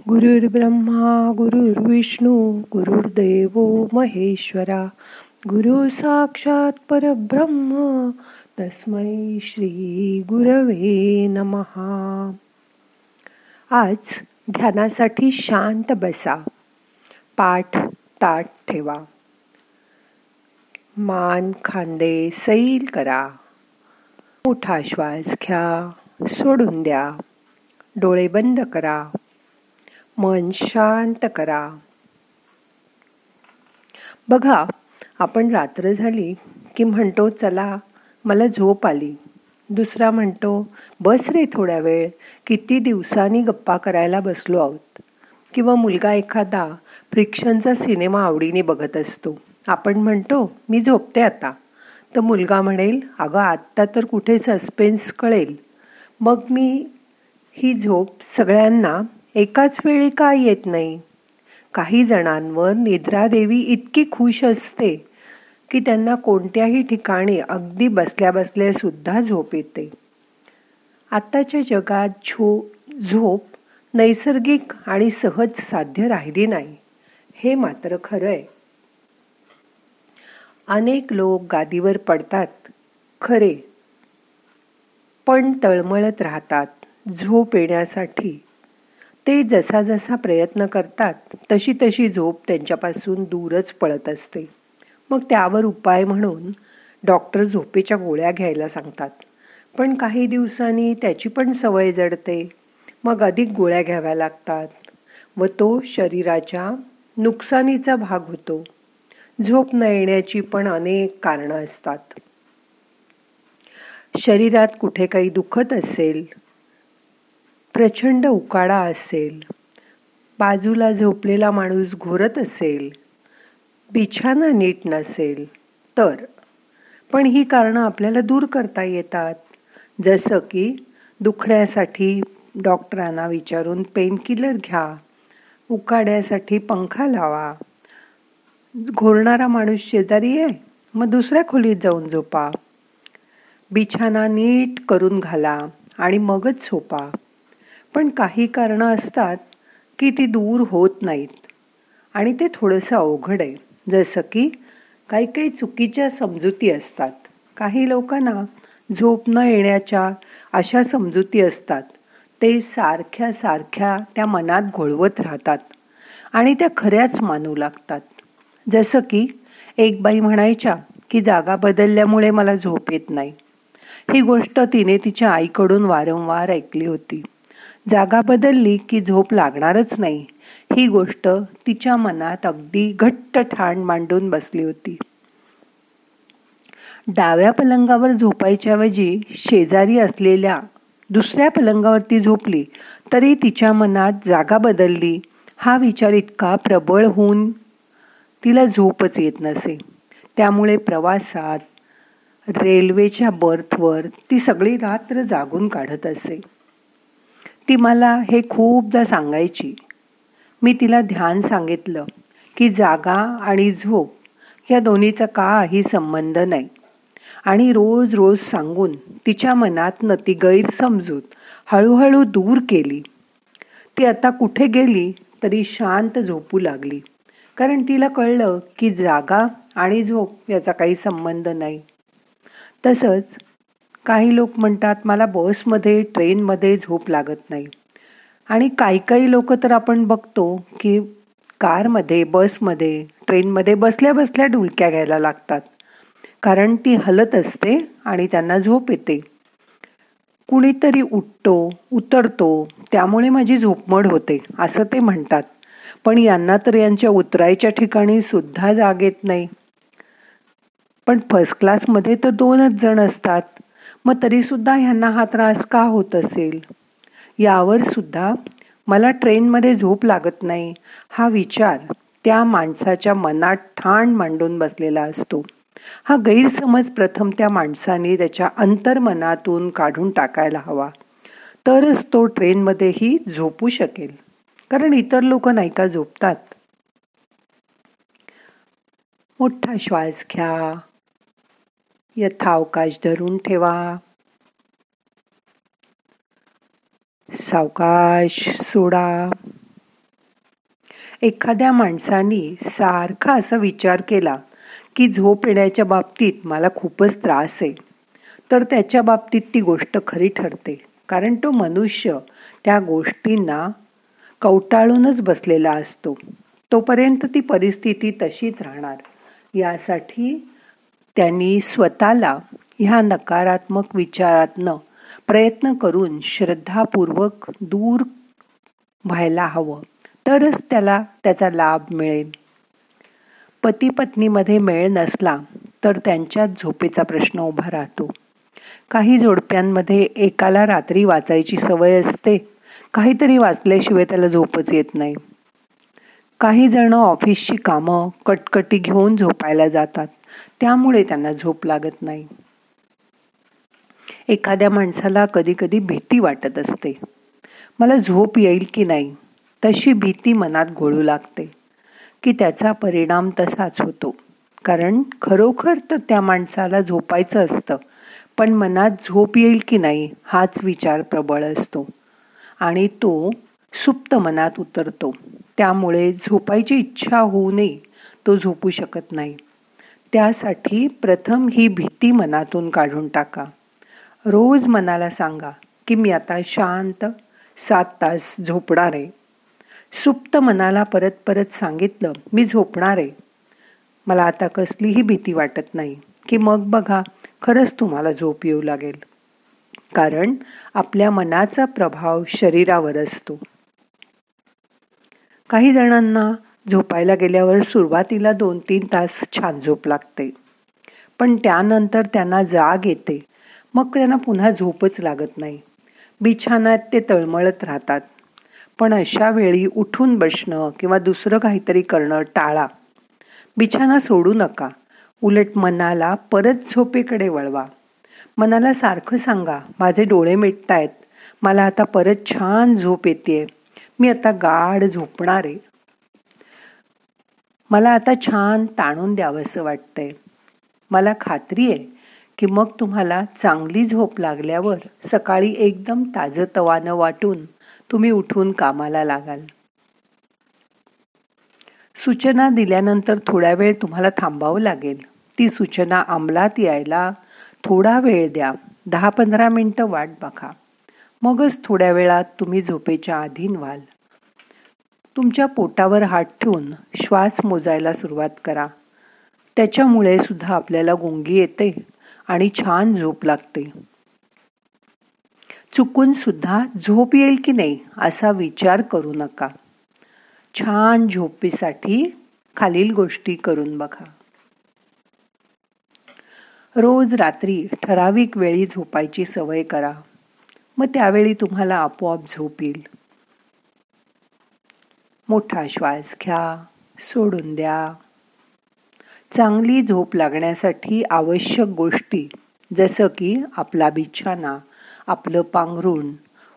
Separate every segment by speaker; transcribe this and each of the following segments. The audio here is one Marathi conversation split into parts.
Speaker 1: गुरुर्ब्रह्मा गुरुर्विष्णू गुरुर्देव महेश्वरा गुरु साक्षात परब्रह्म तस्मै श्री गुरवे नमहा आज ध्यानासाठी शांत बसा. पाठ ताट ठेवा. मान खांदे सैल करा. मोठा श्वास घ्या सोडून द्या. डोळे बंद करा. मन शांत करा. बघा आपण रात्र झाली की म्हणतो चला मला झोप आली. दुसरा म्हणतो बस रे थोड्या वेळ किती दिवसांनी गप्पा करायला बसलो आहोत. किंवा मुलगा एखादा फ्रिक्शनचा सिनेमा आवडीने बघत असतो. आपण म्हणतो मी झोपते आता. तर मुलगा म्हणेल अगं आत्ता तर कुठे सस्पेन्स कळेल. मग मी ही झोप सगळ्यांना एकाच वेळी का येत नाही? काही जणांवर निद्रादेवी इतकी खुश असते की त्यांना कोणत्याही ठिकाणी अगदी बसल्या बसल्या सुद्धा झोप येते. आत्ताच्या जगात झो झोप नैसर्गिक आणि सहज साध्य राहिली नाही. हे मात्र खरं आहे अनेक लोक गादीवर पडतात. खरे. पण तळमळत राहतात. झोप येण्यासाठी. ते जसा जसा प्रयत्न करतात तशी तशी झोप त्यांच्यापासून दूरच पळत असते. मग त्यावर उपाय म्हणून डॉक्टर झोपेच्या गोळ्या घ्यायला सांगतात. पण काही दिवसांनी त्याची पण सवय जडते. मग अधिक गोळ्या घ्याव्या लागतात. व तो शरीराच्या नुकसानीचा भाग होतो. झोप न येण्याची पण अनेक कारणं असतात. शरीरात कुठे काही दुखत असेल प्रचंड उकाडा असेल. बाजूला झोपलेला माणूस घोरत असेल. बिछाना नीट नसेल. तर? पण ही कारणं आपल्याला दूर करता येतात. जसं की दुखण्यासाठी डॉक्टरांना विचारून पेनकिलर घ्या. उकाड्यासाठी पंखा लावा. घोरणारा माणूस शेजारी आहे मग दुसऱ्या खोलीत जाऊन झोपा. बिछाना नीट करून घाला आणि मगच झोपा. पण काही कारणं असतात की ती दूर होत नाहीत. आणि ते थोडंसं अवघड आहे. जसं की काही काही चुकीच्या समजुती असतात. काही लोकांना झोप न येण्याच्या अशा समजुती असतात. ते सारख्या सारख्या त्या मनात घोळवत राहतात आणि त्या खऱ्याच मानू लागतात. जसं की एक बाई म्हणायच्या की जागा बदलल्यामुळे मला झोप येत नाही. ही गोष्ट तिने तिच्या आईकडून वारंवार ऐकली होती. जागा बदलली की झोप लागणारच नाही. ही गोष्ट तिच्या मनात अगदी घट्ट ठाण मांडून बसली होती. डाव्या पलंगावर झोपायच्या ऐवजी शेजारी असलेल्या दुसऱ्या पलंगावरती झोपली तरी तिच्या मनात जागा बदलली. हा विचार इतका प्रबळ होऊन तिला झोपच येत नसे. त्यामुळे प्रवासात रेल्वेच्या बर्थवर ती सगळी रात्र जागून काढत असे. ती मला हे खूपदा सांगायची. मी तिला ध्यान सांगितलं की जागा आणि झोप या दोन्हीचा काही संबंध नाही. आणि रोज रोज सांगून तिच्या मनातनं ती गैरसमजूत हळूहळू दूर केली. ती आता कुठे गेली तरी शांत झोपू लागली. कारण तिला कळलं की जागा आणि झोप याचा काही संबंध नाही. तसंच काही लोक म्हणतात मला बसमध्ये ट्रेनमध्ये झोप लागत नाही. आणि काही काही लोक तर आपण बघतो की कारमध्ये बसमध्ये ट्रेनमध्ये बसल्या बसल्या ढुलक्या घ्यायला लागतात. कारण ती हलत असते आणि त्यांना झोप येते. कुणीतरी उठतो उतरतो त्यामुळे माझी झोपमड होते असं ते म्हणतात. पण यांना तर यांच्या उतरायच्या ठिकाणी सुद्धा जाग येत नाही. पण फर्स्ट क्लासमध्ये तर दोनच जण असतात. मग तरीसुद्धा ह्यांना हा त्रास का होत असेल? यावर सुद्धा मला ट्रेनमध्ये झोप लागत नाही हा विचार त्या माणसाच्या मनात ठाण मांडून बसलेला असतो. हा गैरसमज प्रथम त्या माणसाने त्याच्या अंतर्मनातून काढून टाकायला हवा. तरच तो ट्रेनमध्येही झोपू शकेल. कारण इतर लोक नाही का झोपतात? मोठा श्वास घ्या. यथावकाश धरून ठेवा. सावकाश सोडा. एखाद्या माणसाने सारखा असा विचार केला की झोप येण्याच्या बाबतीत मला खूपच त्रास आहे. तर त्याच्या बाबतीत ती गोष्ट खरी ठरते. कारण तो मनुष्य त्या गोष्टींना कवटाळूनच बसलेला असतो. तोपर्यंत ती परिस्थिती तशीच राहणार. यासाठी त्यांनी स्वतःला ह्या नकारात्मक विचारातनं प्रयत्न करून श्रद्धापूर्वक दूर व्हायला हवं. तरच त्याला त्याचा लाभ मिळेल. पती पत्नीमध्ये मेळ नसला तर त्यांच्यात झोपेचा प्रश्न उभा राहतो. काही जोडप्यांमध्ये एकाला रात्री वाचायची सवय असते. काहीतरी वाचल्याशिवाय त्याला झोपच येत नाही. काही जण ऑफिसची कामं कटकटी घेऊन झोपायला जातात. त्यामुळे त्यांना झोप लागत नाही. एखाद्या माणसाला कधी कधी भीती वाटत असते. मला झोप येईल की नाही? तशी भीती मनात घोळू लागते. की त्याचा परिणाम तसाच होतो. कारण खरोखर तर त्या माणसाला झोपायचं असतं. पण मनात झोप येईल की नाही हाच विचार प्रबळ असतो. आणि तो सुप्त मनात उतरतो. त्यामुळे झोपायची इच्छा होऊ नये तो झोपू शकत नाही. त्यासाठी प्रथम ही भीती मनातून काढून टाका. रोज मनाला सांगा की मी आता शांत सात तास झोपणार आहे. सुप्त मनाला परत परत सांगितलं मी झोपणार आहे. मला आता कसलीही भीती वाटत नाही की मग बघा खरंच तुम्हाला झोप येऊ लागेल. कारण आपल्या मनाचा प्रभाव शरीरावर असतो. काही जणांना झोपायला गेल्यावर सुरुवातीला दोन तीन तास छान झोप लागते. पण त्यानंतर त्यांना जाग येते. मग त्यांना पुन्हा झोपच लागत नाही. बिछानात ते तळमळत राहतात. पण अशा वेळी उठून बसणं किंवा दुसरं काहीतरी करणं टाळा. बिछाना सोडू नका. उलट मनाला परत झोपेकडे वळवा. मनाला सारखं सांगा माझे डोळे मिटतायत. मला आता परत छान झोप येते मी आता गाढ झोपणार आहे. मला आता छान ताणून द्यावंसं वाटतंय. मला खात्री आहे की मग तुम्हाला चांगली झोप लागल्यावर सकाळी एकदम ताजतवानं वाटून तुम्ही उठून कामाला लागाल. सूचना दिल्यानंतर थोड्या वेळ तुम्हाला थांबावं लागेल. ती सूचना अंमलात यायला थोडा वेळ द्या. दहा पंधरा मिनटं वाट बघा. मगच थोड्या वेळात तुम्ही झोपेच्या अधीन व्हाल. तुमच्या पोटावर हात ठेवून श्वास मोजायला सुरुवात करा. त्याच्यामुळे सुद्धा आपल्याला गुंगी येते आणि छान झोप लागते. चुकून सुद्धा झोप येईल की नाही असा विचार करू नका. छान झोपीसाठी खालील गोष्टी करून बघा. रोज रात्री ठराविक वेळी झोपायची सवय करा. मग त्यावेळी तुम्हाला आपोआप झोप येईल. मोठा श्वास घ्या सोडून द्या. चांगली झोप लागण्यासाठी आवश्यक गोष्टी जसं की आपला बिछाना आपलं पांघरूण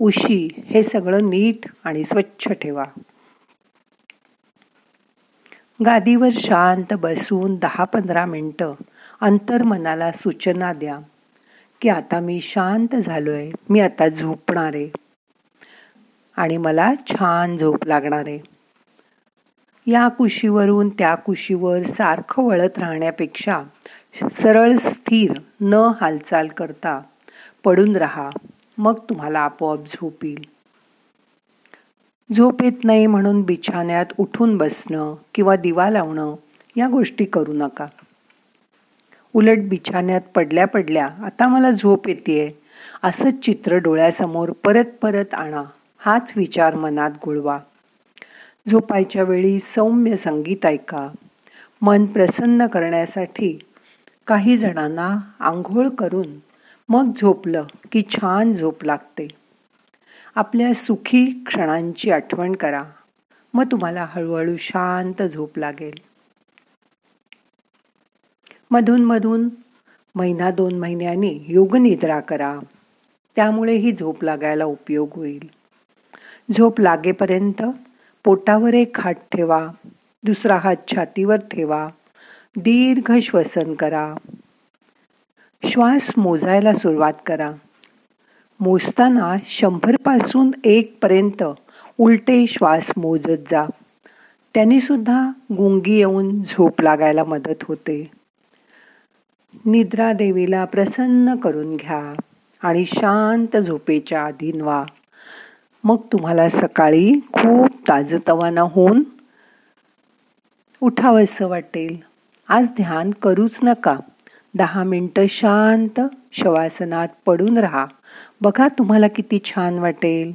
Speaker 1: उशी हे सगळं नीट आणि स्वच्छ ठेवा. गादीवर शांत बसून दहा पंधरा मिनटं अंतर्मनाला सूचना द्या. की आता मी शांत झालोय मी आता झोपणार आहे आणि मला छान झोप लागणार. आहे या कुशीवरून त्या कुशीवर सारखं वळत राहण्यापेक्षा सरळ स्थिर न हालचाल करता पडून राहा. मग तुम्हाला आपोआप झोप येईल झोप येत नाही म्हणून बिछाण्यात उठून बसणं किंवा दिवा लावणं या गोष्टी करू नका. उलट बिछाण्यात पडल्या पडल्या आता मला झोप येते असंच चित्र डोळ्यासमोर परत परत आणा. हाच विचार मनात गुळवा झोपायच्या वेळी सौम्य संगीत ऐका. मन प्रसन्न करण्यासाठी काही जणांना आंघोळ करून मग झोपलं की छान झोप लागते. आपल्या सुखी क्षणांची आठवण करा. मग तुम्हाला हळूहळू शांत झोप लागेल. मधून मधून महिना दोन महिन्यांनी योगनिद्रा करा. त्यामुळे ही झोप लागायला उपयोग होईल. झोप लागेपर्यंत पोटावर एक हात ठेवा दुसरा हात छातीवर ठेवा दीर्घ श्वसन करा. श्वास मोजायला सुरुवात करा. मोजताना शंभरपासून एकपर्यंत उलटे श्वास मोजत जा. त्याने सुद्धा गुंगी येऊन झोप लागायला मदत होते. निद्रा देवीला प्रसन्न करून घ्या आणि शांत झोपेच्या अधीन व्हा मग तुम्हाला सकाळी खूप ताजतवाना होऊन उठावंसं वाटेल. आज ध्यान करूच नका. दहा मिनटं शांत शवासनात पडून राहा. बघा तुम्हाला किती छान वाटेल.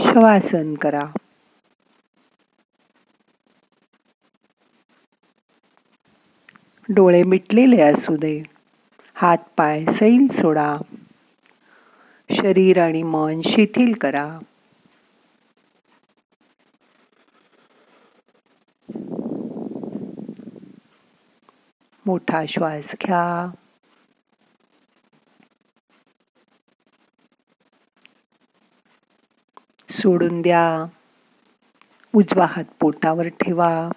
Speaker 1: शवासन करा. डोळे मिटलेले असू दे. हात पाय सैल सोडा. शरीर आणि मन शिथिल करा. मोठा श्वास घ्या. सोडून द्या. उजवा हात पोटावर ठेवा.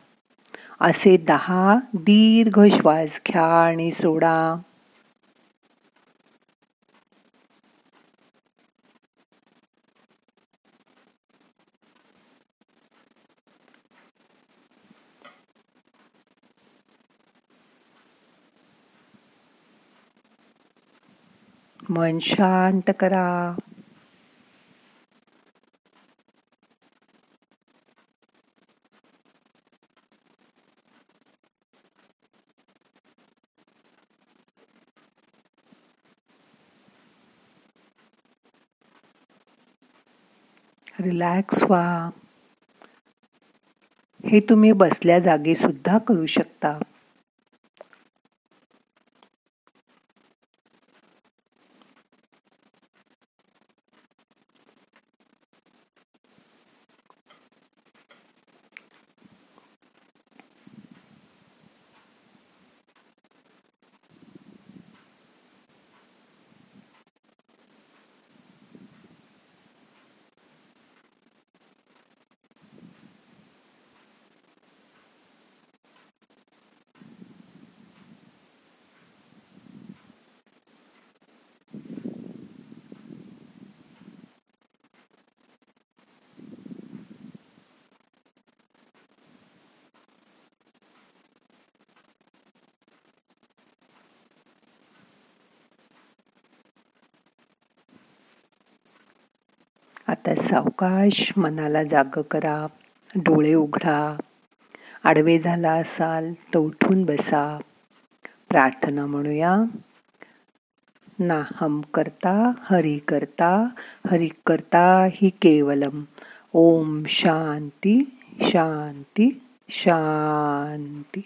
Speaker 1: असे दहा दीर्घ श्वास घ्या आणि सोडा. मन शांत करा. रिलॅक्स व्हा. हे तुम्ही बसल्या जागी सुद्धा करू शकता. आता सावकाश मनाला जाग करा डोळे उघडा आडवे झाला असाल तर उठून बसा. प्रार्थना म्हणूया नाहम करता हरी करता हरी करता ही केवलम. ओम शांती शांती शांती.